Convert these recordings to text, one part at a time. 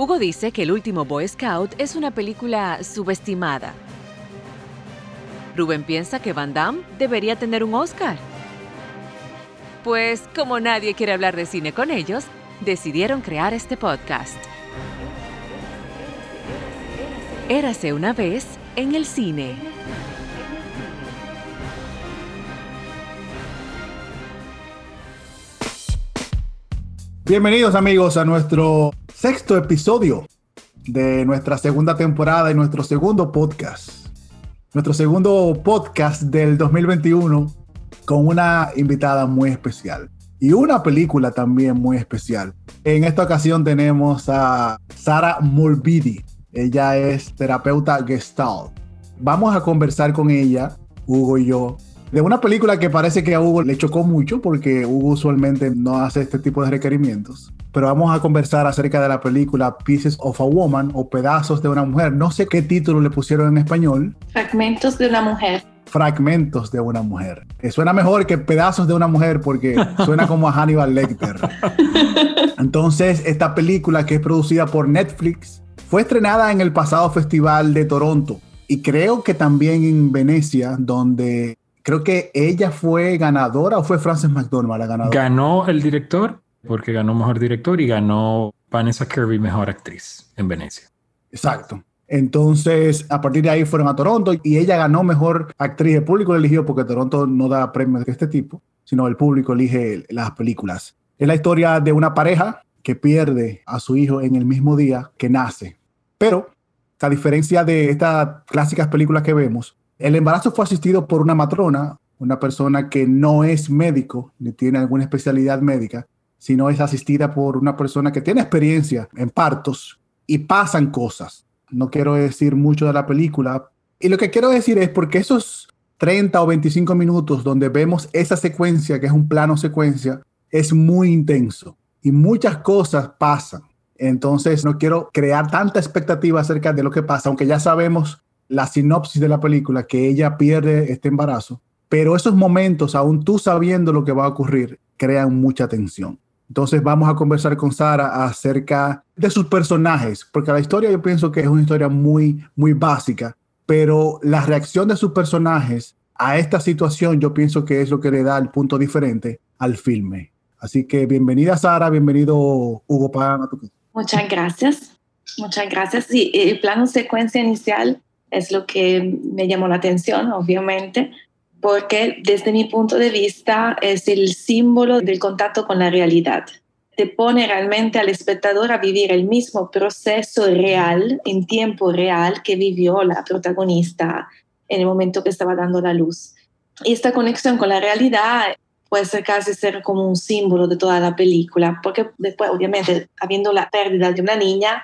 Hugo dice que El último Boy Scout es una película subestimada. Rubén piensa que Van Damme debería tener un Oscar. Pues como nadie quiere hablar de cine con ellos, decidieron crear este podcast. Érase una vez en el cine. Bienvenidos amigos a nuestro sexto episodio de nuestra segunda temporada y nuestro segundo podcast. Nuestro segundo podcast del 2021 con una invitada muy especial y una película también muy especial. En esta ocasión tenemos a Sara Mulvidi. Ella es terapeuta Gestalt. Vamos a conversar con ella, Hugo y yo, de una película que parece que a Hugo le chocó mucho porque Hugo usualmente no hace este tipo de requerimientos. Pero vamos a conversar acerca de la película Pieces of a Woman o Pedazos de una Mujer. No sé qué título le pusieron en español. Fragmentos de una mujer. Fragmentos de una mujer. Que suena mejor que Pedazos de una mujer porque suena como a Hannibal Lecter. Entonces, esta película que es producida por Netflix fue estrenada en el pasado Festival de Toronto y creo que también en Venecia, donde creo que ella fue ganadora o fue Frances McDormand la ganadora. Ganó el director porque ganó mejor director y ganó Vanessa Kirby mejor actriz en Venecia. Exacto. Entonces, a partir de ahí fueron a Toronto y ella ganó mejor actriz. El público la eligió porque Toronto no da premios de este tipo, sino el público elige las películas. Es la historia de una pareja que pierde a su hijo en el mismo día que nace. Pero, a diferencia de estas clásicas películas que vemos, el embarazo fue asistido por una matrona, una persona que no es médico ni tiene alguna especialidad médica, sino es asistida por una persona que tiene experiencia en partos y pasan cosas. No quiero decir mucho de la película. Y lo que quiero decir es porque esos 30 o 25 minutos donde vemos esa secuencia, que es un plano secuencia, es muy intenso y muchas cosas pasan. Entonces no quiero crear tanta expectativa acerca de lo que pasa, aunque ya sabemos la sinopsis de la película, que ella pierde este embarazo, pero esos momentos, aún tú sabiendo lo que va a ocurrir, crean mucha tensión. Entonces vamos a conversar con Sara acerca de sus personajes, porque la historia yo pienso que es una historia muy, muy básica, pero la reacción de sus personajes a esta situación yo pienso que es lo que le da el punto diferente al filme. Así que bienvenida Sara, bienvenido Hugo Pagano. Muchas gracias, muchas gracias. Sí, el plano secuencia inicial es lo que me llamó la atención, obviamente, porque desde mi punto de vista es el símbolo del contacto con la realidad. Te pone realmente al espectador a vivir el mismo proceso real, en tiempo real, que vivió la protagonista en el momento que estaba dando la luz. Y esta conexión con la realidad puede ser casi ser como un símbolo de toda la película, porque después, obviamente, habiendo la pérdida de una niña,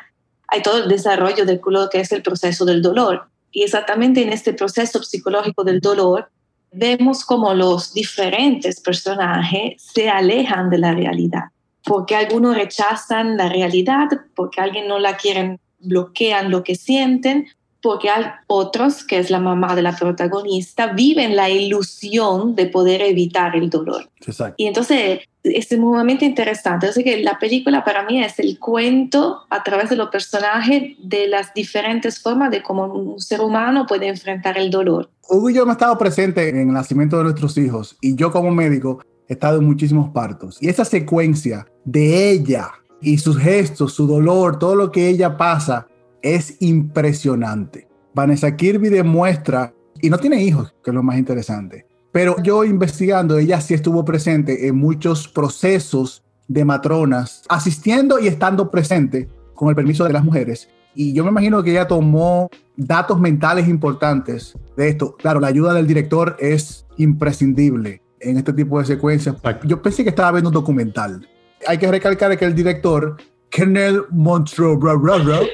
hay todo el desarrollo de lo que es el proceso del dolor. Y exactamente en este proceso psicológico del dolor, vemos como los diferentes personajes se alejan de la realidad, porque algunos rechazan la realidad, porque alguien no la quieren, bloquean lo que sienten, porque hay otros, que es la mamá de la protagonista, viven la ilusión de poder evitar el dolor. Exacto. Y entonces es sumamente interesante. Así que la película para mí es el cuento a través de los personajes de las diferentes formas de cómo un ser humano puede enfrentar el dolor. Hugo y yo hemos estado presentes en el nacimiento de nuestros hijos y yo como médico he estado en muchísimos partos. Y esa secuencia de ella y sus gestos, su dolor, todo lo que ella pasa, es impresionante. Vanessa Kirby demuestra, y no tiene hijos, que es lo más interesante, pero yo investigando, ella sí estuvo presente en muchos procesos de matronas, asistiendo y estando presente con el permiso de las mujeres. Y yo me imagino que ella tomó datos mentales importantes de esto. Claro, la ayuda del director es imprescindible en este tipo de secuencias. Yo pensé que estaba viendo un documental. Hay que recalcar que el director, Kenneth Montro,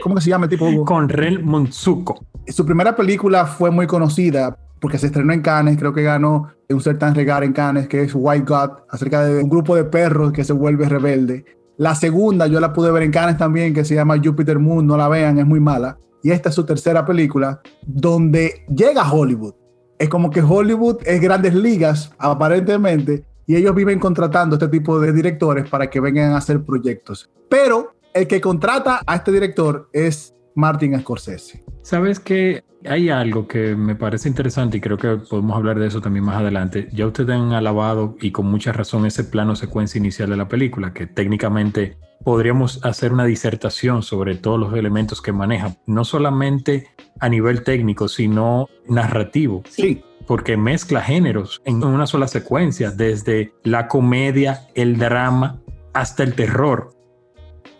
¿cómo se llama el tipo? Conrel Montsuko. Su primera película fue muy conocida porque se estrenó en Cannes, creo que ganó un certain regar en Cannes, que es White God, acerca de un grupo de perros que se vuelve rebelde. La segunda yo la pude ver en Cannes también, que se llama Jupiter Moon, no la vean, es muy mala. Y esta es su tercera película, donde llega Hollywood. Es como que Hollywood es grandes ligas, aparentemente, y ellos viven contratando este tipo de directores para que vengan a hacer proyectos. Pero el que contrata a este director es Martin Scorsese. Sabes que hay algo que me parece interesante y creo que podemos hablar de eso también más adelante. Ya ustedes han alabado y con mucha razón ese plano secuencia inicial de la película, que técnicamente podríamos hacer una disertación sobre todos los elementos que maneja, no solamente a nivel técnico, sino narrativo. Sí. Porque mezcla géneros en una sola secuencia, desde la comedia, el drama, hasta el terror.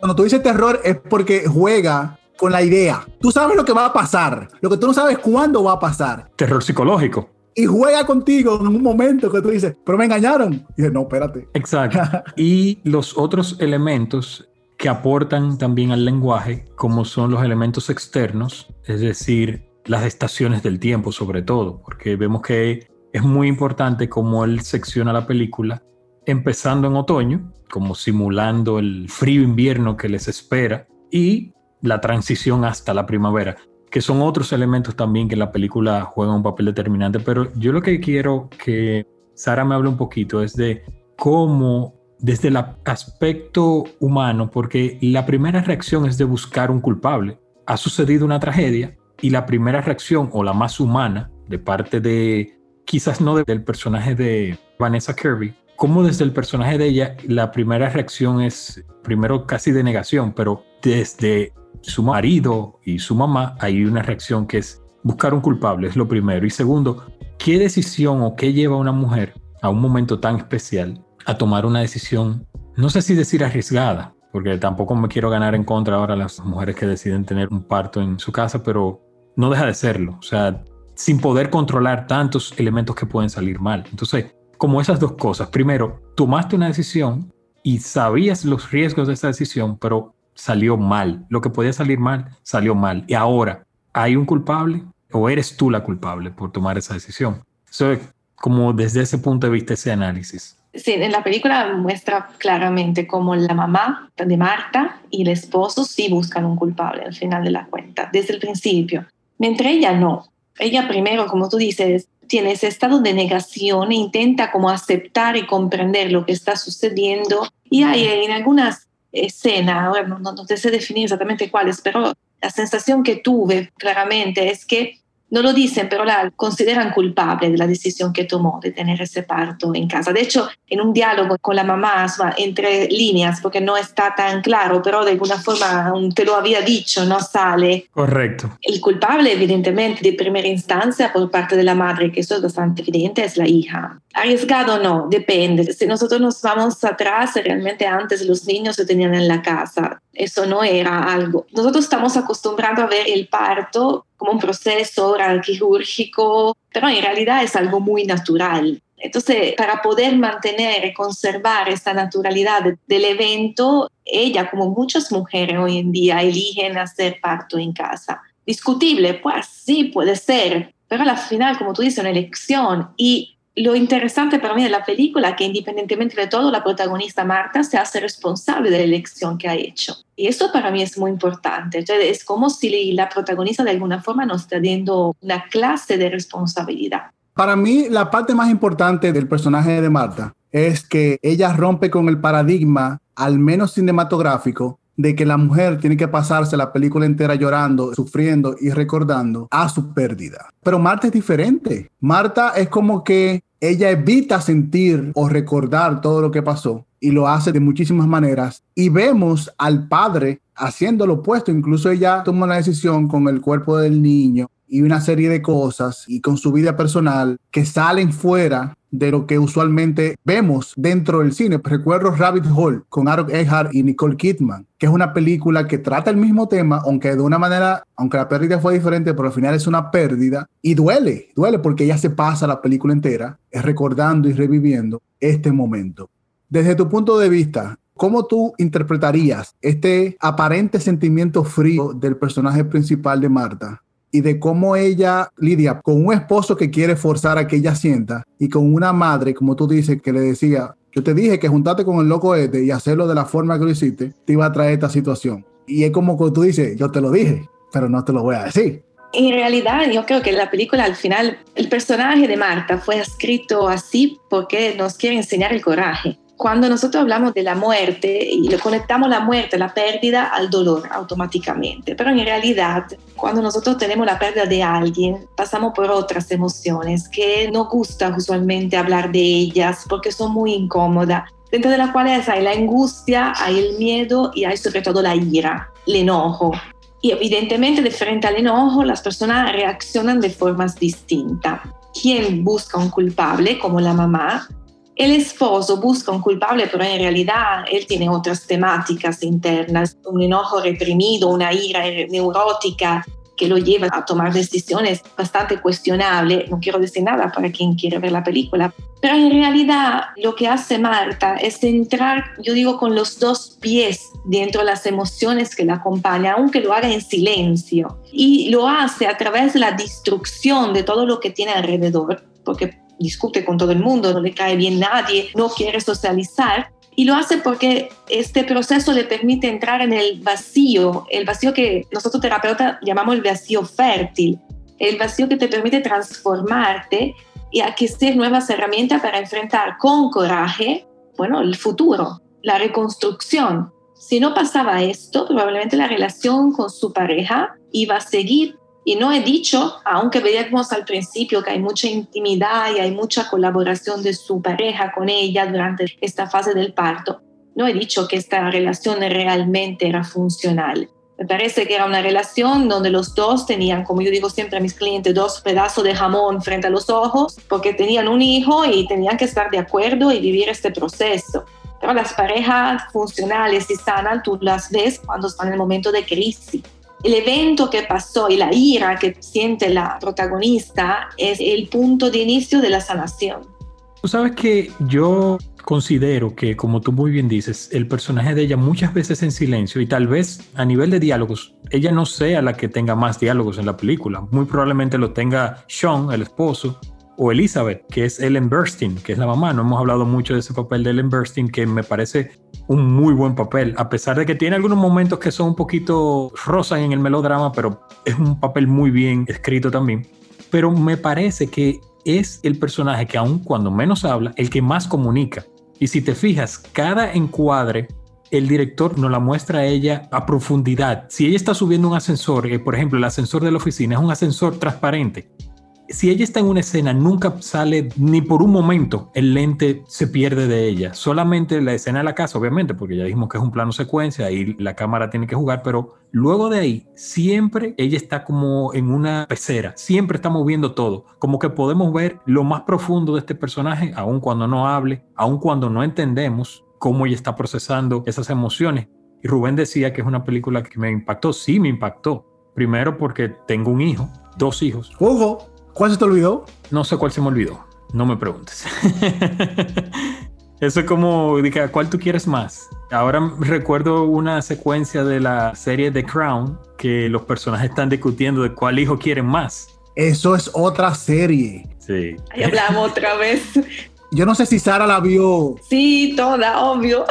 Cuando tú dices terror es porque juega con la idea. Tú sabes lo que va a pasar, lo que tú no sabes cuándo va a pasar. Terror psicológico. Y juega contigo en un momento que tú dices, pero me engañaron. Y dices, no, espérate. Exacto. y los otros elementos que aportan también al lenguaje, como son los elementos externos, es decir, las estaciones del tiempo sobre todo, porque vemos que es muy importante cómo él secciona la película, empezando en otoño, como simulando el frío invierno que les espera, y la transición hasta la primavera, que son otros elementos también que la película juegan un papel determinante, pero yo lo que quiero que Sara me hable un poquito es de cómo desde el aspecto humano, porque la primera reacción es de buscar un culpable. Ha sucedido una tragedia y la primera reacción o la más humana de parte de, quizás no del personaje de Vanessa Kirby, como desde el personaje de ella, la primera reacción es primero casi de negación, pero desde su marido y su mamá, hay una reacción que es buscar un culpable, es lo primero. Y segundo, ¿qué decisión o qué lleva a una mujer a un momento tan especial a tomar una decisión, no sé si decir arriesgada, porque tampoco me quiero ganar en contra ahora las mujeres que deciden tener un parto en su casa, pero no deja de serlo. O sea, sin poder controlar tantos elementos que pueden salir mal. Entonces, como esas dos cosas. Primero, tomaste una decisión y sabías los riesgos de esa decisión, pero salió mal. Lo que podía salir mal, salió mal. Y ahora, ¿hay un culpable o eres tú la culpable por tomar esa decisión? Eso como desde ese punto de vista, ese análisis. Sí, en la película muestra claramente cómo la mamá de Marta y el esposo sí buscan un culpable al final de la cuenta, desde el principio. Mientras ella no. Ella primero, como tú dices, tiene ese estado de negación e intenta como aceptar y comprender lo que está sucediendo. Y hay en algunas escena, no, no, sé definir exactamente cuáles, pero la sensación que tuve claramente es que no lo dicen, pero la consideran culpable de la decisión que tomó de tener ese parto en casa. De hecho, en un diálogo con la mamá, entre líneas, porque no está tan claro, pero de alguna forma te lo había dicho, no sale. Correcto. El culpable, evidentemente, de primera instancia por parte de la madre, que eso es bastante evidente, es la hija. Arriesgado no, depende. Si nosotros nos vamos atrás, realmente antes los niños se tenían en la casa. Eso no era algo. Nosotros estamos acostumbrados a ver el parto como un proceso oral quirúrgico, pero en realidad es algo muy natural. Entonces, para poder mantener y conservar esta naturalidad del evento, ella, como muchas mujeres hoy en día, eligen hacer parto en casa. Discutible, pues sí, puede ser, pero al final, como tú dices, una elección. Y lo interesante para mí de la película es que independientemente de todo, la protagonista Marta se hace responsable de la elección que ha hecho. Y eso para mí es muy importante. Entonces, es como si la protagonista de alguna forma nos está dando una clase de responsabilidad. Para mí, la parte más importante del personaje de Marta es que ella rompe con el paradigma, al menos cinematográfico, de que la mujer tiene que pasarse la película entera llorando, sufriendo y recordando a su pérdida. Pero Marta es diferente. Marta es como que ella evita sentir o recordar todo lo que pasó y lo hace de muchísimas maneras. Y vemos al padre haciendo lo opuesto. Incluso ella toma una decisión con el cuerpo del niño y una serie de cosas y con su vida personal que salen fuera de lo que usualmente vemos dentro del cine. Recuerdo Rabbit Hole con Aaron Eckhart y Nicole Kidman, que es una película que trata el mismo tema, aunque de una manera, aunque la pérdida fue diferente, pero al final es una pérdida y duele, duele porque ella se pasa la película entera recordando y reviviendo este momento. Desde tu punto de vista, ¿Cómo tú interpretarías este aparente sentimiento frío del personaje principal de Marta y de cómo ella lidia con un esposo que quiere forzar a que ella sienta y con una madre, como tú dices, que le decía, yo te dije que juntarte con el loco este y hacerlo de la forma que lo hiciste, te iba a traer esta situación. Y es como que tú dices, yo te lo dije, pero no te lo voy a decir. En realidad, yo creo que la película al final, el personaje de Marta fue escrito así porque nos quiere enseñar el coraje cuando nosotros hablamos de la muerte y le conectamos la muerte, la pérdida al dolor automáticamente, pero en realidad cuando nosotros tenemos la pérdida de alguien, pasamos por otras emociones que no gusta usualmente hablar de ellas porque son muy incómodas, dentro de las cuales hay la angustia, hay el miedo y hay sobre todo la ira, el enojo. Y evidentemente de frente al enojo las personas reaccionan de formas distintas. Quien busca un culpable, como la mamá, el esposo busca un culpable, pero en realidad él tiene otras temáticas internas, un enojo reprimido, una ira neurótica que lo lleva a tomar decisiones bastante cuestionables. No quiero decir nada para quien quiere ver la película, pero en realidad lo que hace Marta es entrar, yo digo, con los dos pies dentro de las emociones que la acompañan, aunque lo haga en silencio. Y lo hace a través de la destrucción de todo lo que tiene alrededor, porque discute con todo el mundo, no le cae bien nadie, no quiere socializar. Y lo hace porque este proceso le permite entrar en el vacío, el vacío que nosotros terapeutas llamamos el vacío fértil, el vacío que te permite transformarte y adquirir nuevas herramientas para enfrentar con coraje, bueno, el futuro, la reconstrucción. Si no pasaba esto, probablemente la relación con su pareja iba a seguir y no he dicho, aunque veíamos al principio que hay mucha intimidad y hay mucha colaboración de su pareja con ella durante esta fase del parto, no he dicho que esta relación realmente era funcional. Me parece que era una relación donde los dos tenían, como yo digo siempre a mis clientes, dos pedazos de jamón frente a los ojos, porque tenían un hijo y tenían que estar de acuerdo y vivir este proceso. Pero las parejas funcionales y sanas tú las ves cuando están en el momento de crisis el evento que pasó y la ira que siente la protagonista es el punto de inicio de la sanación. Tú sabes que yo considero que, como tú muy bien dices, el personaje de ella muchas veces en silencio y tal vez a nivel de diálogos, ella no sea la que tenga más diálogos en la película. Muy probablemente lo tenga Sean, el esposo, o Elizabeth, que es Ellen Burstyn, que es la mamá. No hemos hablado mucho de ese papel de Ellen Burstyn, que me parece un muy buen papel, a pesar de que tiene algunos momentos que son un poquito rosas en el melodrama, pero es un papel muy bien escrito también. Pero me parece que es el personaje que aun cuando menos habla, el que más comunica. Y si te fijas, cada encuadre, el director nos la muestra a ella a profundidad. Si ella está subiendo un ascensor, eh, por ejemplo, el ascensor de la oficina es un ascensor transparente, si ella está en una escena, nunca sale ni por un momento el lente se pierde de ella. Solamente la escena de la casa, obviamente, porque ya dijimos que es un plano secuencia y la cámara tiene que jugar, pero luego de ahí, siempre ella está como en una pecera, siempre está moviendo todo. Como que podemos ver lo más profundo de este personaje, aun cuando no hable, aun cuando no entendemos cómo ella está procesando esas emociones. Y Rubén decía que es una película que me impactó. Sí, me impactó. Primero porque tengo un hijo, dos hijos. Hugo, ¿Cuál se te olvidó? No sé cuál se me olvidó. No me preguntes. Eso es como, ¿cuál tú quieres más? Ahora recuerdo una secuencia de la serie The Crown que los personajes están discutiendo de cuál hijo quieren más. Eso es otra serie. Sí. Ahí hablamos otra vez. Yo no sé si Sara la vio. Sí, toda, obvio.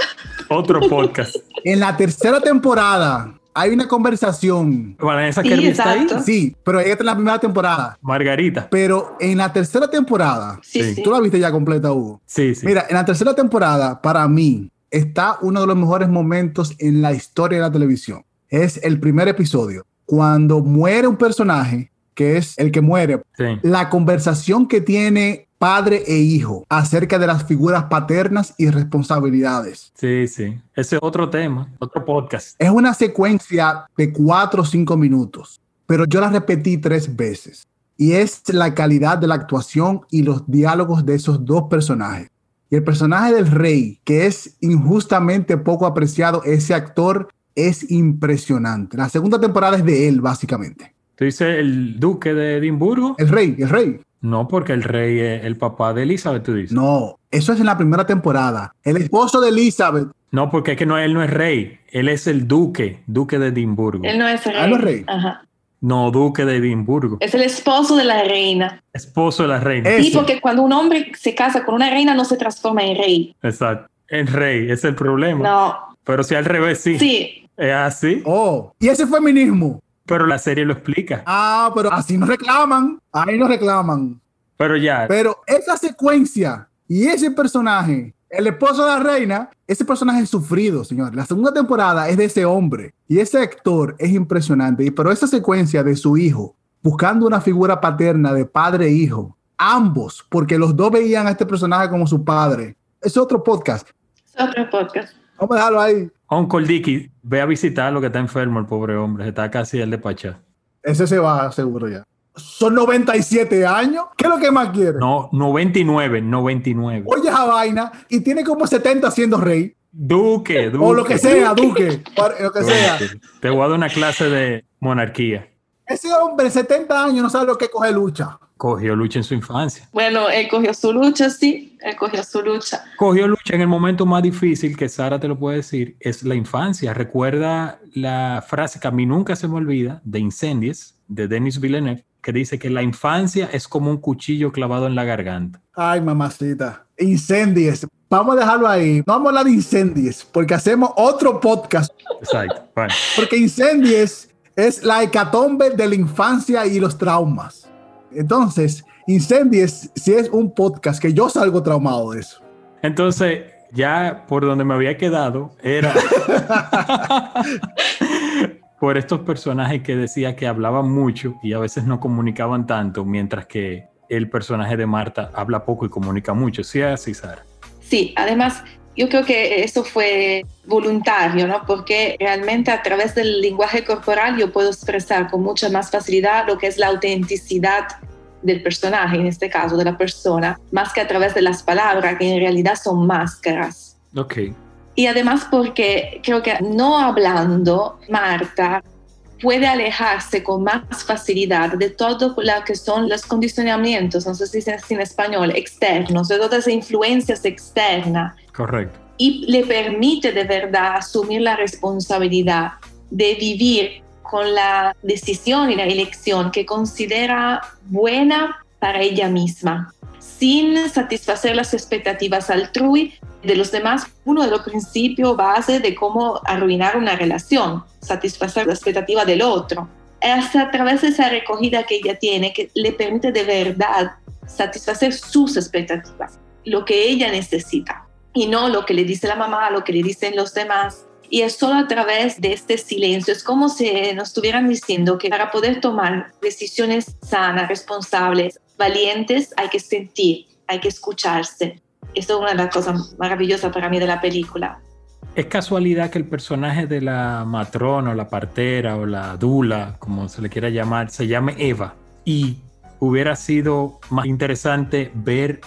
Otro podcast. En la tercera temporada, hay una conversación. Vanessa sí, está ahí. Sí, pero ella está en la primera temporada. Margarita. Pero en la tercera temporada, sí, tú la viste ya completa, Hugo. Sí, sí. Mira, en la tercera temporada, para mí, está uno de los mejores momentos en la historia de la televisión. Es el primer episodio, cuando muere un personaje, que es el que muere. La conversación que tiene padre e hijo acerca de las figuras paternas y responsabilidades. Sí, sí. Ese es otro tema, otro podcast. Es una secuencia de cuatro o cinco minutos, pero yo la repetí tres veces. Y es la calidad de la actuación y los diálogos de esos dos personajes. Y el personaje del rey, que es injustamente poco apreciado, ese actor es impresionante. La segunda temporada es de él, básicamente. ¿Tú dices el duque de Edimburgo? El rey, el rey. No, porque el rey es el papá de Elizabeth, tú dices. No, eso es en la primera temporada. El esposo de Elizabeth. No, porque es que no, él no es rey. Él es el duque, duque de Edimburgo. Él no es rey. Ah, no es rey. Ajá. No, duque de Edimburgo. Es el esposo de la reina. Esposo de la reina. Sí, porque cuando un hombre se casa con una reina no se transforma en rey. Exacto. En rey, ese es el problema. No. Pero si al revés, sí. Sí. Es así. Oh, y ese feminismo. Pero la serie lo explica. Ah, pero así nos reclaman. Ahí nos reclaman. Pero ya. Pero esa secuencia y ese personaje El esposo de la reina, ese personaje es sufrido, señor. La segunda temporada es de ese hombre y ese actor es impresionante. Pero esa secuencia de su hijo buscando una figura paterna de padre e hijo, ambos, porque los dos veían a este personaje como su padre. Es otro podcast. Es otro podcast. Vamos a dejarlo ahí. Uncle Dicky, ve a visitar lo que está enfermo el pobre hombre. Está casi el de Pachá. Ese se va seguro ya. Son 97 años. ¿Qué es lo que más quiere? No, 99, 99. Oye esa vaina y tiene como 70 siendo rey. Duque, Duque. O lo que sea, Duque. lo que sea. Te voy a dar una clase de monarquía. Ese hombre, 70 años, no sabe lo que coge lucha. Cogió lucha en su infancia. Bueno, él cogió su lucha, sí, él cogió su lucha. Cogió lucha en el momento más difícil, que Sara te lo puede decir, es la infancia. Recuerda la frase que a mí nunca se me olvida, de Incendies, de Denis Villeneuve, que dice que la infancia es como un cuchillo clavado en la garganta. Ay, mamacita. Incendies. Vamos a dejarlo ahí. No vamos a hablar de incendies, porque hacemos otro podcast. Exacto. Bueno. Porque incendies es la hecatombe de la infancia y los traumas. Entonces, Incendies si es un podcast que yo salgo traumado de eso. Entonces, ya por donde me había quedado era por estos personajes que decía que hablaban mucho y a veces no comunicaban tanto, mientras que el personaje de Marta habla poco y comunica mucho. ¿Sí así, Sara? Sí, además yo creo que eso fue voluntario, ¿no? Porque realmente a través del lenguaje corporal yo puedo expresar con mucha más facilidad lo que es la autenticidad del personaje, en este caso de la persona, más que a través de las palabras, que en realidad son máscaras. Ok. Y además porque creo que no hablando, Marta puede alejarse con más facilidad de todo lo que son los condicionamientos, no sé si se dice en español, externos, de todas esas influencias externas. Correcto. Y le permite de verdad asumir la responsabilidad de vivir con la decisión y la elección que considera buena para ella misma, sin satisfacer las expectativas altrui de los demás, uno de los principios base de cómo arruinar una relación, satisfacer la expectativa del otro. Es a través de esa recogida que ella tiene que le permite de verdad satisfacer sus expectativas, lo que ella necesita, y no lo que le dice la mamá, lo que le dicen los demás, y es solo a través de este silencio, es como si nos estuvieran diciendo que para poder tomar decisiones sanas, responsables, valientes, hay que sentir, hay que escucharse. Esto es una de las cosas maravillosas para mí de la película. Es casualidad que el personaje de la matrona o la partera o la dula, como se le quiera llamar, se llame Eva. Y hubiera sido más interesante ver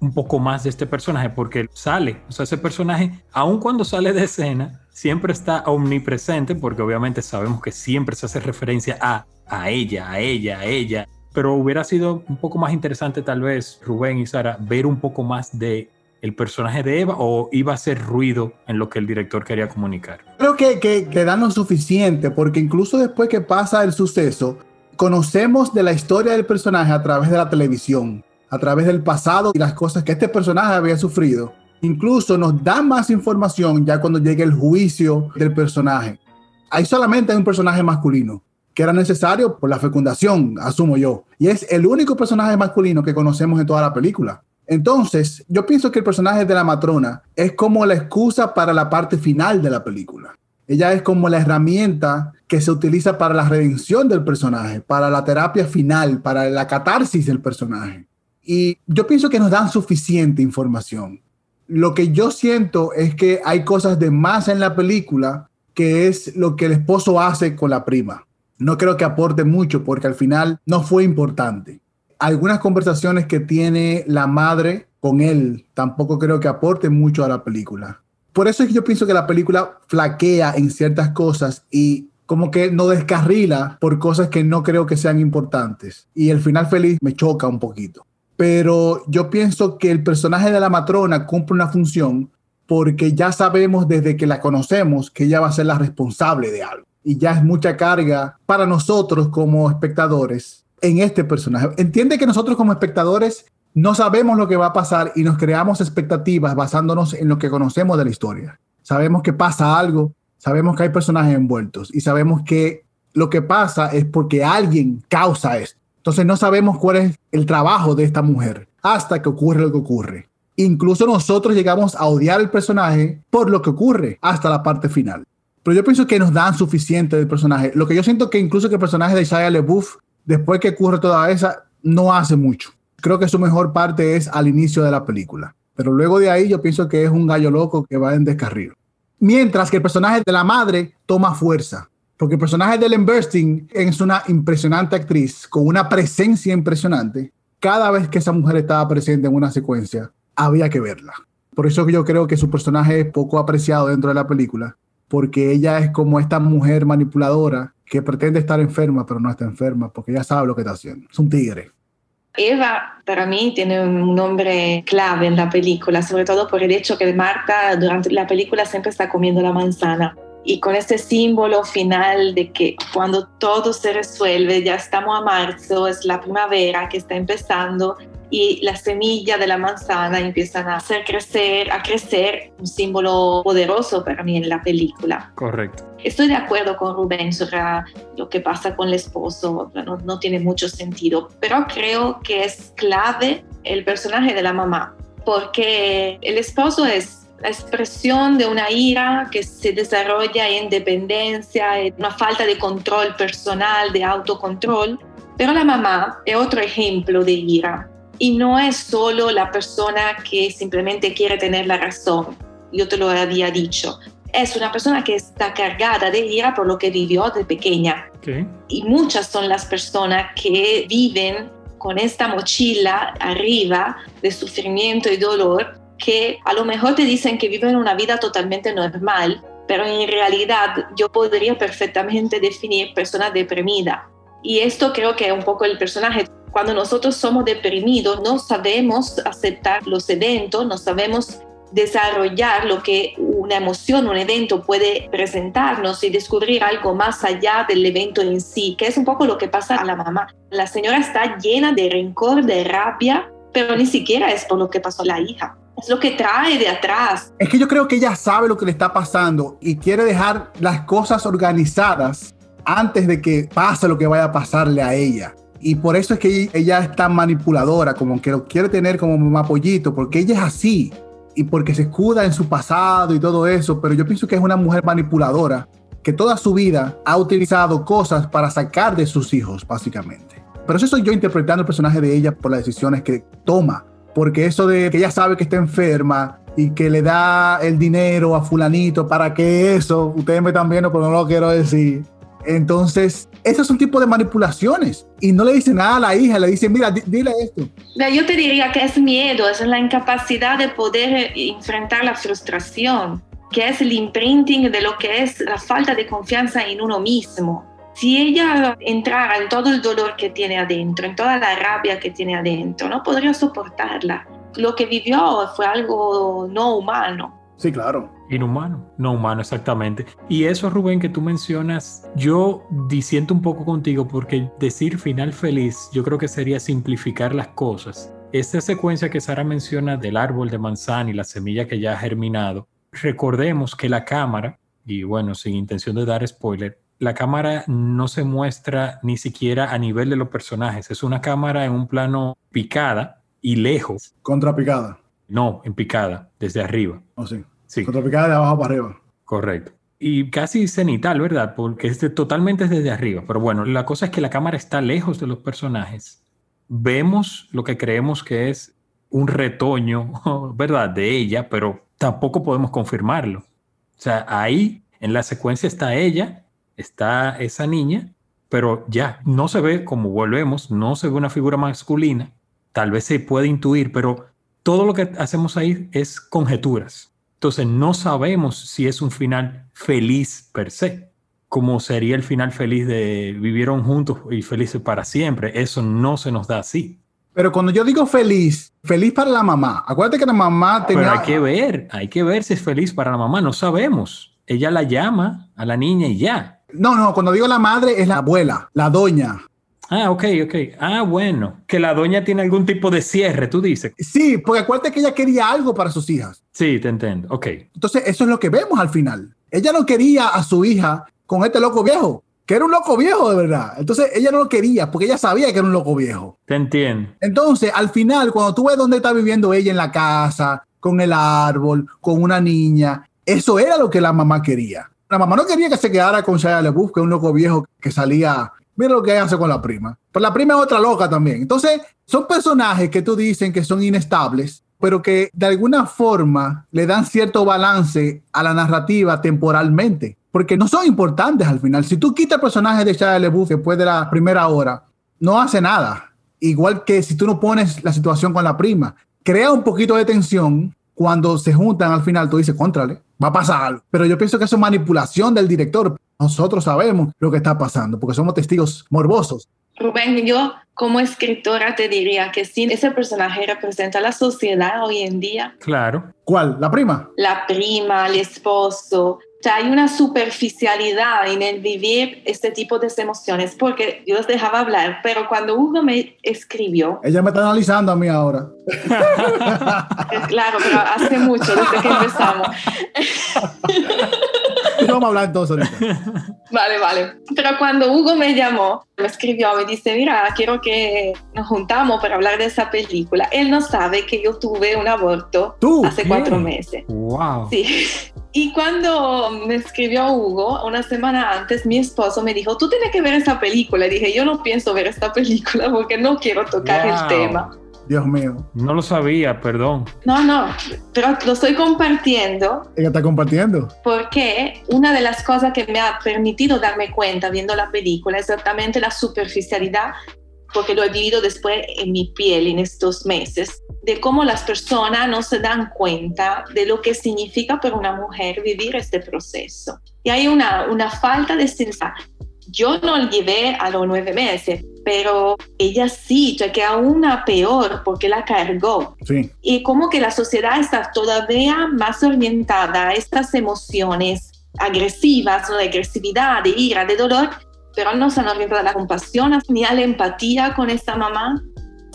un poco más de este personaje porque sale, o sea, ese personaje, aun cuando sale de escena, siempre está omnipresente porque obviamente sabemos que siempre se hace referencia a, a ella, a ella, a ella. Pero hubiera sido un poco más interesante tal vez, Rubén y Sara, ver un poco más de el personaje de Eva o iba a ser ruido en lo que el director quería comunicar? Creo que, que, que dan lo suficiente porque incluso después que pasa el suceso, conocemos de la historia del personaje a través de la televisión, a través del pasado y las cosas que este personaje había sufrido Incluso nos da más información ya cuando llegue el juicio del personaje. Ahí solamente hay un personaje masculino que era necesario por la fecundación, asumo yo. Y es el único personaje masculino que conocemos en toda la película. Entonces, yo pienso que el personaje de la matrona es como la excusa para la parte final de la película. Ella es como la herramienta que se utiliza para la redención del personaje, para la terapia final, para la catarsis del personaje. Y yo pienso que nos dan suficiente información lo que yo siento es que hay cosas de más en la película que es lo que el esposo hace con la prima. No creo que aporte mucho porque al final no fue importante. Algunas conversaciones que tiene la madre con él tampoco creo que aporte mucho a la película. Por eso es que yo pienso que la película flaquea en ciertas cosas y como que no descarrila por cosas que no creo que sean importantes. Y el final feliz me choca un poquito pero yo pienso que el personaje de la matrona cumple una función porque ya sabemos desde que la conocemos que ella va a ser la responsable de algo. Y ya es mucha carga para nosotros como espectadores en este personaje. Entiende que nosotros como espectadores no sabemos lo que va a pasar y nos creamos expectativas basándonos en lo que conocemos de la historia. Sabemos que pasa algo, sabemos que hay personajes envueltos y sabemos que lo que pasa es porque alguien causa esto. Entonces no sabemos cuál es el trabajo de esta mujer hasta que ocurre lo que ocurre. Incluso nosotros llegamos a odiar el personaje por lo que ocurre hasta la parte final. Pero yo pienso que nos dan suficiente del personaje. Lo que yo siento que incluso que el personaje de Shia LeBouf, después que ocurre toda esa, no hace mucho. Creo que su mejor parte es al inicio de la película. Pero luego de ahí yo pienso que es un gallo loco que va en descarril. Mientras que el personaje de la madre toma fuerza. Porque el personaje de Ellen Burstyn es una impresionante actriz con una presencia impresionante. Cada vez que esa mujer estaba presente en una secuencia, había que verla. Por eso yo creo que su personaje es poco apreciado dentro de la película, porque ella es como esta mujer manipuladora que pretende estar enferma, pero no está enferma, porque ella sabe lo que está haciendo. Es un tigre. Eva para mí tiene un nombre clave en la película, sobre todo por el hecho que Marta durante la película siempre está comiendo la manzana. Y con este símbolo final de que cuando todo se resuelve, ya estamos a marzo, es la primavera que está empezando y las semillas de la manzana empiezan a hacer crecer, a crecer, un símbolo poderoso para mí en la película. Correcto. Estoy de acuerdo con Rubén sobre lo que pasa con el esposo, no, no tiene mucho sentido, pero creo que es clave el personaje de la mamá, porque el esposo es la expresión de una ira que se desarrolla en dependencia, en una falta de control personal, de autocontrol. Pero la mamá es otro ejemplo de ira. Y no es solo la persona que simplemente quiere tener la razón, yo te lo había dicho. Es una persona que está cargada de ira por lo que vivió de pequeña. Y muchas son las personas que viven con esta mochila arriba de sufrimiento y dolor que a lo mejor te dicen que viven una vida totalmente normal, pero en realidad yo podría perfectamente definir persona deprimida. Y esto creo que es un poco el personaje cuando nosotros somos deprimidos, no sabemos aceptar los eventos, no sabemos desarrollar lo que una emoción, un evento puede presentarnos y descubrir algo más allá del evento en sí, que es un poco lo que pasa a la mamá. La señora está llena de rencor, de rabia, pero ni siquiera es por lo que pasó a la hija. Es lo que trae de atrás. Es que yo creo que ella sabe lo que le está pasando y quiere dejar las cosas organizadas antes de que pase lo que vaya a pasarle a ella. Y por eso es que ella es tan manipuladora, como que lo quiere tener como mamá pollito, porque ella es así y porque se escuda en su pasado y todo eso, pero yo pienso que es una mujer manipuladora que toda su vida ha utilizado cosas para sacar de sus hijos, básicamente. Pero eso soy yo interpretando el personaje de ella por las decisiones que toma, porque eso de que ella sabe que está enferma y que le da el dinero a fulanito para que eso, ustedes me están viendo, pero no lo quiero decir, entonces, esos son tipos de manipulaciones. Y no le dice nada a la hija, le dice, mira, dile esto. Yo te diría que es miedo, es la incapacidad de poder enfrentar la frustración, que es el imprinting de lo que es la falta de confianza en uno mismo. Si ella entrara en todo el dolor que tiene adentro, en toda la rabia que tiene adentro, no podría soportarla. Lo que vivió fue algo no humano. Sí, claro. Inhumano, no humano, exactamente. Y eso, Rubén, que tú mencionas, yo disiento un poco contigo porque decir final feliz, yo creo que sería simplificar las cosas. Esta secuencia que Sara menciona del árbol de manzana y la semilla que ya ha germinado, recordemos que la cámara, y bueno, sin intención de dar spoiler, la cámara no se muestra ni siquiera a nivel de los personajes, es una cámara en un plano picada y lejos. Contrapicada. No, en picada, desde arriba. Oh, sí. Sí. Contrapicada de abajo para arriba. Correcto. Y casi cenital, ¿verdad? Porque es totalmente desde arriba. Pero bueno, la cosa es que la cámara está lejos de los personajes. Vemos lo que creemos que es un retoño, ¿verdad? De ella, pero tampoco podemos confirmarlo. O sea, ahí en la secuencia está ella, está esa niña, pero ya no se ve, como volvemos, no se ve una figura masculina. Tal vez se puede intuir, pero todo lo que hacemos ahí es conjeturas. Entonces no sabemos si es un final feliz per se, como sería el final feliz de vivieron juntos y felices para siempre. Eso no se nos da así. Pero cuando yo digo feliz, feliz para la mamá. Acuérdate que la mamá tenía... Pero hay que ver, hay que ver si es feliz para la mamá. No sabemos. Ella la llama a la niña y ya. No, no, cuando digo la madre es la abuela, la doña. Ah, ok, ok. Ah, bueno. Que la doña tiene algún tipo de cierre, tú dices. Sí, porque acuérdate que ella quería algo para sus hijas. Sí, te entiendo. Ok. Entonces, eso es lo que vemos al final. Ella no quería a su hija con este loco viejo. que era un loco viejo de verdad. Entonces ella no lo quería porque ella sabía que era un loco viejo. Te entiendo. Entonces, al final, cuando tú ves dónde está viviendo ella en la casa, con el árbol, con una niña, eso era lo que la mamá quería. La mamá no quería que se quedara con Shia LaBeouf, que es un loco viejo que salía. Mira lo que hace con la prima. Pero la prima es otra loca también. Entonces, son personajes que tú dicen que son inestables, pero que de alguna forma le dan cierto balance a la narrativa temporalmente porque no son importantes al final. Si tú quitas el personaje de Shia LaBeouf después de la primera hora, no hace nada. Igual que si tú no pones la situación con la prima, crea un poquito de tensión cuando se juntan al final, tú dices, contrale, va a pasar algo. Pero yo pienso que eso es manipulación del director. Nosotros sabemos lo que está pasando porque somos testigos morbosos. Rubén, yo como escritora te diría que sí, ese personaje representa la sociedad hoy en día. Claro. ¿Cuál? ¿La prima? La prima, el esposo, sea, hay una superficialidad en el vivir este tipo de emociones, porque yo los dejaba hablar, pero cuando Hugo me escribió... Ella me está analizando a mí ahora. claro, pero hace mucho, desde que empezamos. no vamos a hablar entonces Vale, vale. Pero cuando Hugo me llamó, me escribió, me dice, mira, quiero que nos juntamos para hablar de esa película. Él no sabe que yo tuve un aborto hace cuatro meses. Wow. Sí. Y cuando me escribió Hugo, una semana antes, mi esposo me dijo, tú tienes que ver esa película. Y dije, yo no pienso ver esta película porque no quiero tocar el tema. Dios mío. No lo sabía, perdón. No, no, pero lo estoy compartiendo. Ella está compartiendo. Porque una de las cosas que me ha permitido darme cuenta viendo la película es exactamente la superficialidad, porque lo he vivido después en mi piel en estos meses de cómo las personas no se dan cuenta de lo que significa para una mujer vivir este proceso. Y hay una, una falta de sensación. Yo no llevé a los nueve meses, pero ella sí, ya que aún peor porque la cargó. Sí. Y como que la sociedad está todavía más orientada a estas emociones agresivas, de agresividad, de ira, de dolor, pero no están orientadas a la compasión ni a la empatía con esta mamá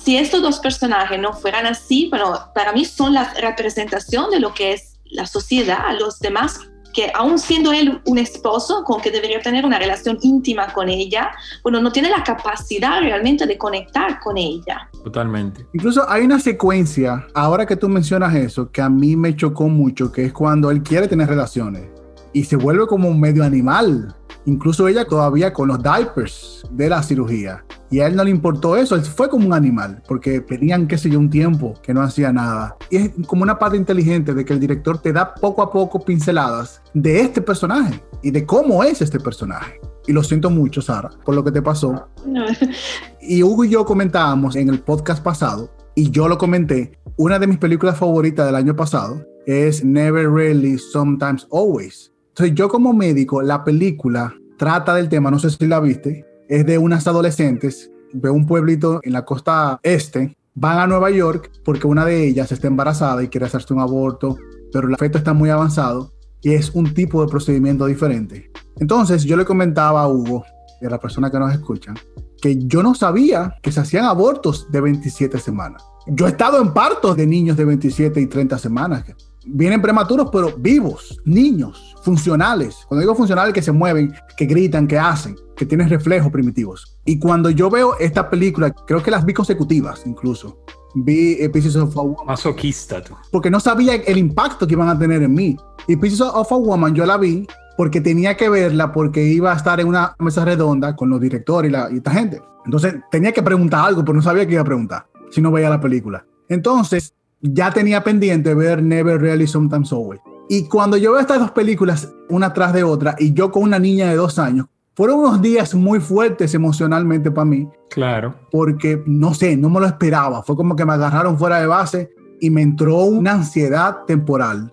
si estos dos personajes no fueran así, bueno, para mí son la representación de lo que es la sociedad, los demás que aún siendo él un esposo con que debería tener una relación íntima con ella, bueno, no tiene la capacidad realmente de conectar con ella. Totalmente. Incluso hay una secuencia, ahora que tú mencionas eso, que a mí me chocó mucho, que es cuando él quiere tener relaciones y se vuelve como un medio animal. Incluso ella todavía con los diapers de la cirugía. Y a él no le importó eso, él fue como un animal, porque tenían, qué sé yo, un tiempo que no hacía nada. Y es como una parte inteligente de que el director te da poco a poco pinceladas de este personaje y de cómo es este personaje. Y lo siento mucho, Sara, por lo que te pasó. Y Hugo y yo comentábamos en el podcast pasado, y yo lo comenté, una de mis películas favoritas del año pasado es Never Really, Sometimes Always. Entonces yo como médico, la película trata del tema, no sé si la viste, es de unas adolescentes de un pueblito en la costa este, van a Nueva York porque una de ellas está embarazada y quiere hacerse un aborto, pero el feto está muy avanzado y es un tipo de procedimiento diferente. Entonces yo le comentaba a Hugo y a la persona que nos escuchan que yo no sabía que se hacían abortos de 27 semanas. Yo he estado en partos de niños de 27 y 30 semanas. Vienen prematuros, pero vivos, niños, funcionales. Cuando digo funcionales, que se mueven, que gritan, que hacen que tiene reflejos primitivos. Y cuando yo veo esta película, creo que las vi consecutivas incluso. Vi Pieces of a Woman. Masoquista tú. Porque no sabía el impacto que iban a tener en mí. Y Pieces of a Woman yo la vi porque tenía que verla porque iba a estar en una mesa redonda con los directores y, la, y esta gente. Entonces tenía que preguntar algo, pero no sabía qué iba a preguntar si no veía la película. Entonces ya tenía pendiente ver Never Really Sometimes Always. Y cuando yo veo estas dos películas una tras de otra y yo con una niña de dos años, fueron unos días muy fuertes emocionalmente para mí. Claro. Porque, no sé, no me lo esperaba. Fue como que me agarraron fuera de base y me entró una ansiedad temporal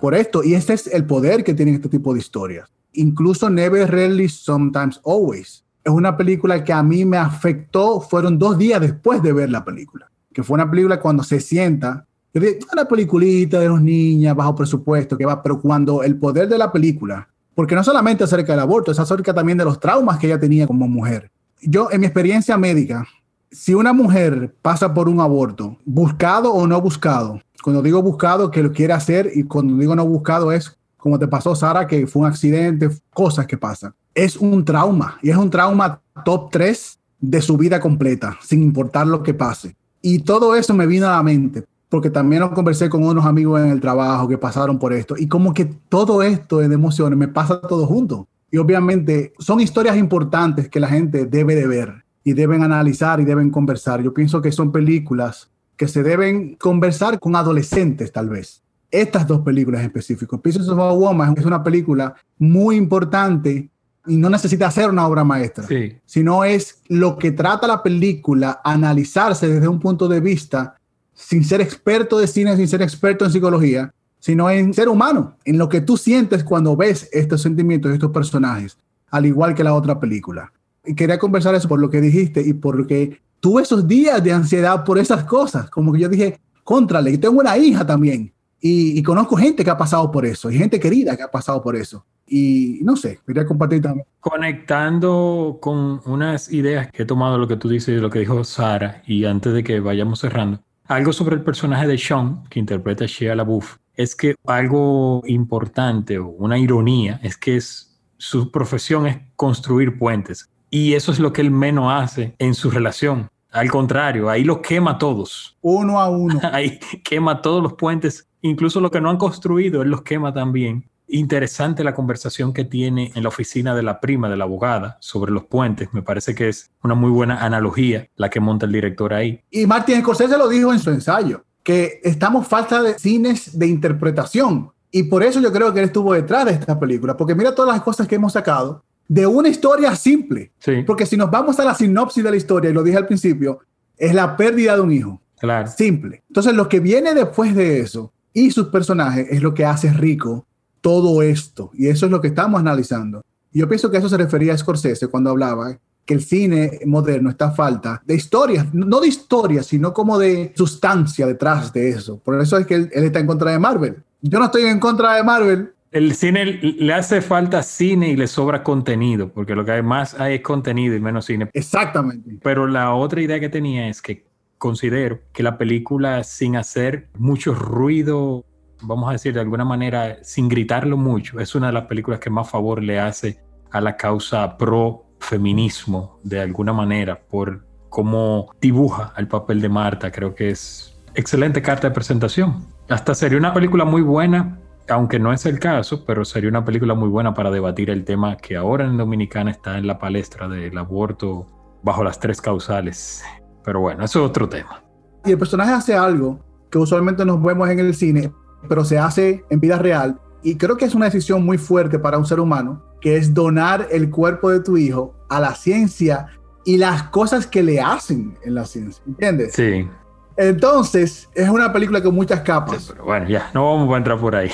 por esto. Y este es el poder que tienen este tipo de historias. Incluso Never Really, Sometimes Always. Es una película que a mí me afectó, fueron dos días después de ver la película. Que fue una película cuando se sienta, yo dije, una peliculita de los niños bajo presupuesto, que va, pero cuando el poder de la película porque no solamente acerca del aborto, es acerca también de los traumas que ella tenía como mujer. Yo, en mi experiencia médica, si una mujer pasa por un aborto, buscado o no buscado, cuando digo buscado, que lo quiere hacer, y cuando digo no buscado es como te pasó, Sara, que fue un accidente, cosas que pasan. es un trauma y es un trauma top 3 de su vida completa, sin importar lo que pase. Y todo eso me vino a la mente, porque también lo conversé con unos amigos en el trabajo que pasaron por esto, y como que todo esto de emociones me pasa todo junto. Y obviamente son historias importantes que la gente debe de ver y deben analizar y deben conversar. Yo pienso que son películas que se deben conversar con adolescentes tal vez. Estas dos películas en específico. Pieces of a Woman es una película muy importante y no necesita ser una obra maestra, sino es lo que trata la película, analizarse desde un punto de vista sin ser experto de cine, sin ser experto en psicología, sino en ser humano, en lo que tú sientes cuando ves estos sentimientos de estos personajes, al igual que la otra película. Y quería conversar eso por lo que dijiste y porque tuve esos días de ansiedad por esas cosas, como que yo dije, contrale, y tengo una hija también, y, y, conozco gente que ha pasado por eso, y gente querida que ha pasado por eso. Y no sé, quería compartir también. Conectando con unas ideas que he tomado lo que tú dices y lo que dijo Sara, y antes de que vayamos cerrando, algo sobre el personaje de Sean, que interpreta Shia LaBeouf, es que algo importante o una ironía es que es, su profesión es construir puentes. Y eso es lo que él menos hace en su relación. Al contrario, ahí lo quema todos. Uno a uno. ahí quema todos los puentes, incluso los que no han construido, él los quema también interesante la conversación que tiene en la oficina de la prima de la abogada sobre los puentes. Me parece que es una muy buena analogía la que monta el director ahí. Y Martin Scorsese lo dijo en su ensayo, que estamos falta de cines de interpretación. Y por eso yo creo que él estuvo detrás de esta película, porque mira todas las cosas que hemos sacado de una historia simple. Porque si nos vamos a la sinopsis de la historia, y lo dije al principio, es la pérdida de un hijo. Claro. Simple. Entonces, lo que viene después de eso y sus personajes es lo que hace rico todo esto. Y eso es lo que estamos analizando. Y yo pienso que eso se refería a Scorsese cuando hablaba que el cine moderno está a falta de historias, no de historias, sino como de sustancia detrás de eso. Por eso es que él, está en contra de Marvel. Yo no estoy en contra de Marvel. El cine le hace falta cine y le sobra contenido, porque lo que hay más hay es contenido y menos cine. Exactamente. Pero la otra idea que tenía es que considero que la película, sin hacer mucho ruido vamos a decir de alguna manera, sin gritarlo mucho, es una de las películas que más favor le hace a la causa pro feminismo de alguna manera por cómo dibuja el papel de Marta. Creo que es excelente carta de presentación. Hasta sería una película muy buena, aunque no es el caso, pero sería una película muy buena para debatir el tema que ahora en Dominicana está en la palestra del aborto bajo las tres causales. Pero bueno, eso es otro tema. Y el personaje hace algo que usualmente nos vemos en el cine, pero se hace en vida real. Y creo que es una decisión muy fuerte para un ser humano, que es donar el cuerpo de tu hijo a la ciencia y las cosas que le hacen en la ciencia. ¿Entiendes? Sí. Entonces, es una película con muchas capas. pero bueno, ya, no vamos a entrar por ahí.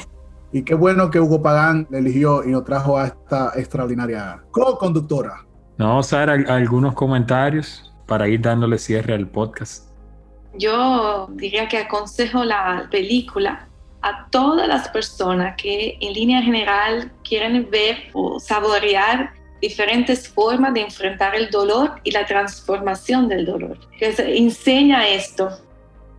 Y qué bueno que Hugo Pagán le eligió y nos trajo a esta extraordinaria co-conductora. Vamos a dar algunos comentarios para ir dándole cierre al podcast. Yo diría que aconsejo la película a todas las personas que en línea general quieren ver o saborear diferentes formas de enfrentar el dolor y la transformación del dolor, que se enseña esto.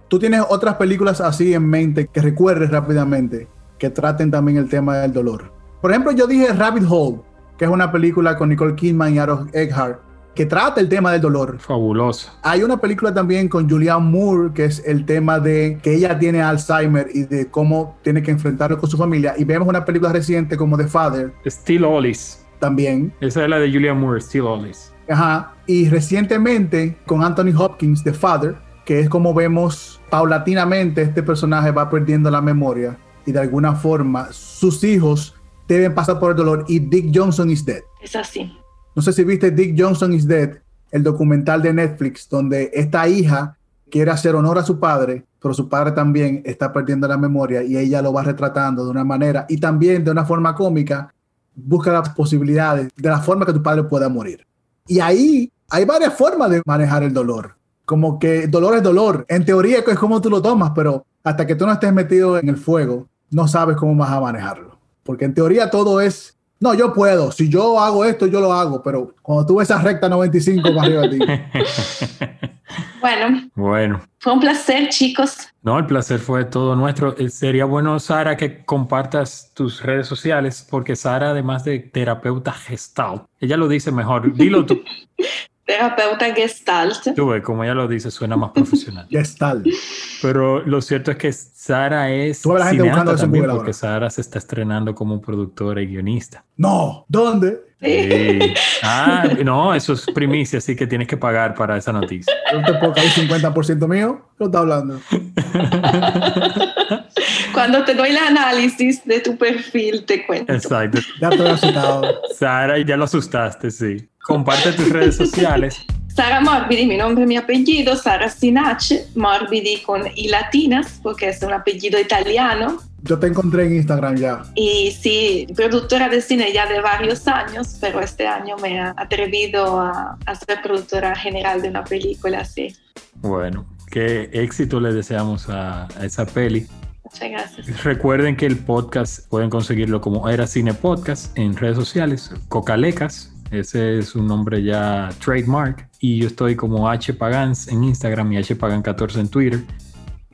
¿Tú tienes otras películas así en mente que recuerdes rápidamente que traten también el tema del dolor? Por ejemplo, yo dije Rabbit Hole, que es una película con Nicole Kidman y Aaron Eckhart, que trata el tema del dolor. Fabuloso. Hay una película también con Julianne Moore, que es el tema de que ella tiene Alzheimer y de cómo tiene que enfrentarlo con su familia. Y vemos una película reciente como The Father. Still Ollis. También. Esa es la de Julianne Moore, Still Ollis. Ajá. Y recientemente con Anthony Hopkins, The Father, que es como vemos paulatinamente este personaje va perdiendo la memoria y de alguna forma sus hijos deben pasar por el dolor y Dick Johnson is dead. Es así. No sé si viste Dick Johnson is Dead, el documental de Netflix, donde esta hija quiere hacer honor a su padre, pero su padre también está perdiendo la memoria y ella lo va retratando de una manera y también de una forma cómica, busca las posibilidades de la forma que tu padre pueda morir. Y ahí hay varias formas de manejar el dolor. Como que dolor es dolor. En teoría es como tú lo tomas, pero hasta que tú no estés metido en el fuego, no sabes cómo vas a manejarlo. Porque en teoría todo es no, yo puedo. Si yo hago esto, yo lo hago. Pero cuando tú ves esa recta 95 para arriba de ti. Bueno, Bueno, fue un placer, chicos. no, el placer fue todo nuestro. Eh, Sería bueno, Sara, que compartas tus redes sociales, porque Sara, además de terapeuta gestalt, ella lo dice mejor. Dilo tú. Terapeuta Gestalt. Tú ves, como ella lo dice, suena más profesional. Ya está. Pero lo cierto es que Sara es Tú la gente buscando también, porque Sara se está estrenando como productora y guionista. No, ¿dónde? Sí. Ah, no, eso es primicia, así que tienes que pagar para esa noticia. Yo te puedo caer 50% mío. ¿Qué estás hablando? Cuando te doy el análisis de tu perfil, te cuento. Exacto. Ya estoy asustado. Sara, ya lo asustaste, sí. Comparte tus redes sociales. Sara Morbidi, mi nombre mi apellido, Sara Sinache, Morbidi con i latinas, porque es un apellido italiano. Yo te encontré en Instagram ya. Y sí, productora de cine ya de varios años, pero este año me he atrevido a, a ser productora general de una película así. Bueno, qué éxito le deseamos a, a esa peli. Muchas gracias. Recuerden que el podcast pueden conseguirlo como Era Cine Podcast en redes sociales, Cocalecas, ese es un nombre ya trademark, y yo estoy como H Pagans en Instagram y H Pagan 14 en Twitter.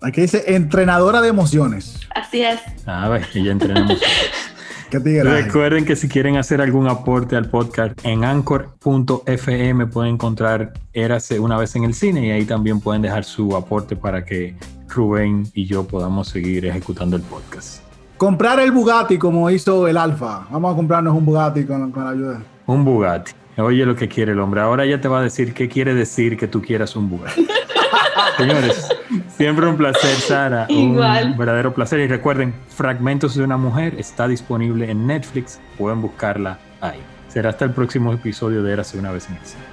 Aquí dice entrenadora de emociones. Así es. A ver, y ya entrenamos. ¿Qué tigre? Recuerden que si quieren hacer algún aporte al podcast en anchor.fm pueden encontrar Érase una vez en el cine y ahí también pueden dejar su aporte para que Rubén y yo podamos seguir ejecutando el podcast. Comprar el Bugatti como hizo el Alfa. Vamos a comprarnos un Bugatti con, con la ayuda. Un Bugatti. Oye lo que quiere el hombre. Ahora ya te va a decir qué quiere decir que tú quieras un Bugatti. Señores, siempre un placer, Sara. Igual. Un verdadero placer. Y recuerden, Fragmentos de una mujer está disponible en Netflix. Pueden buscarla ahí. Será hasta el próximo episodio de Érase una vez en el cine.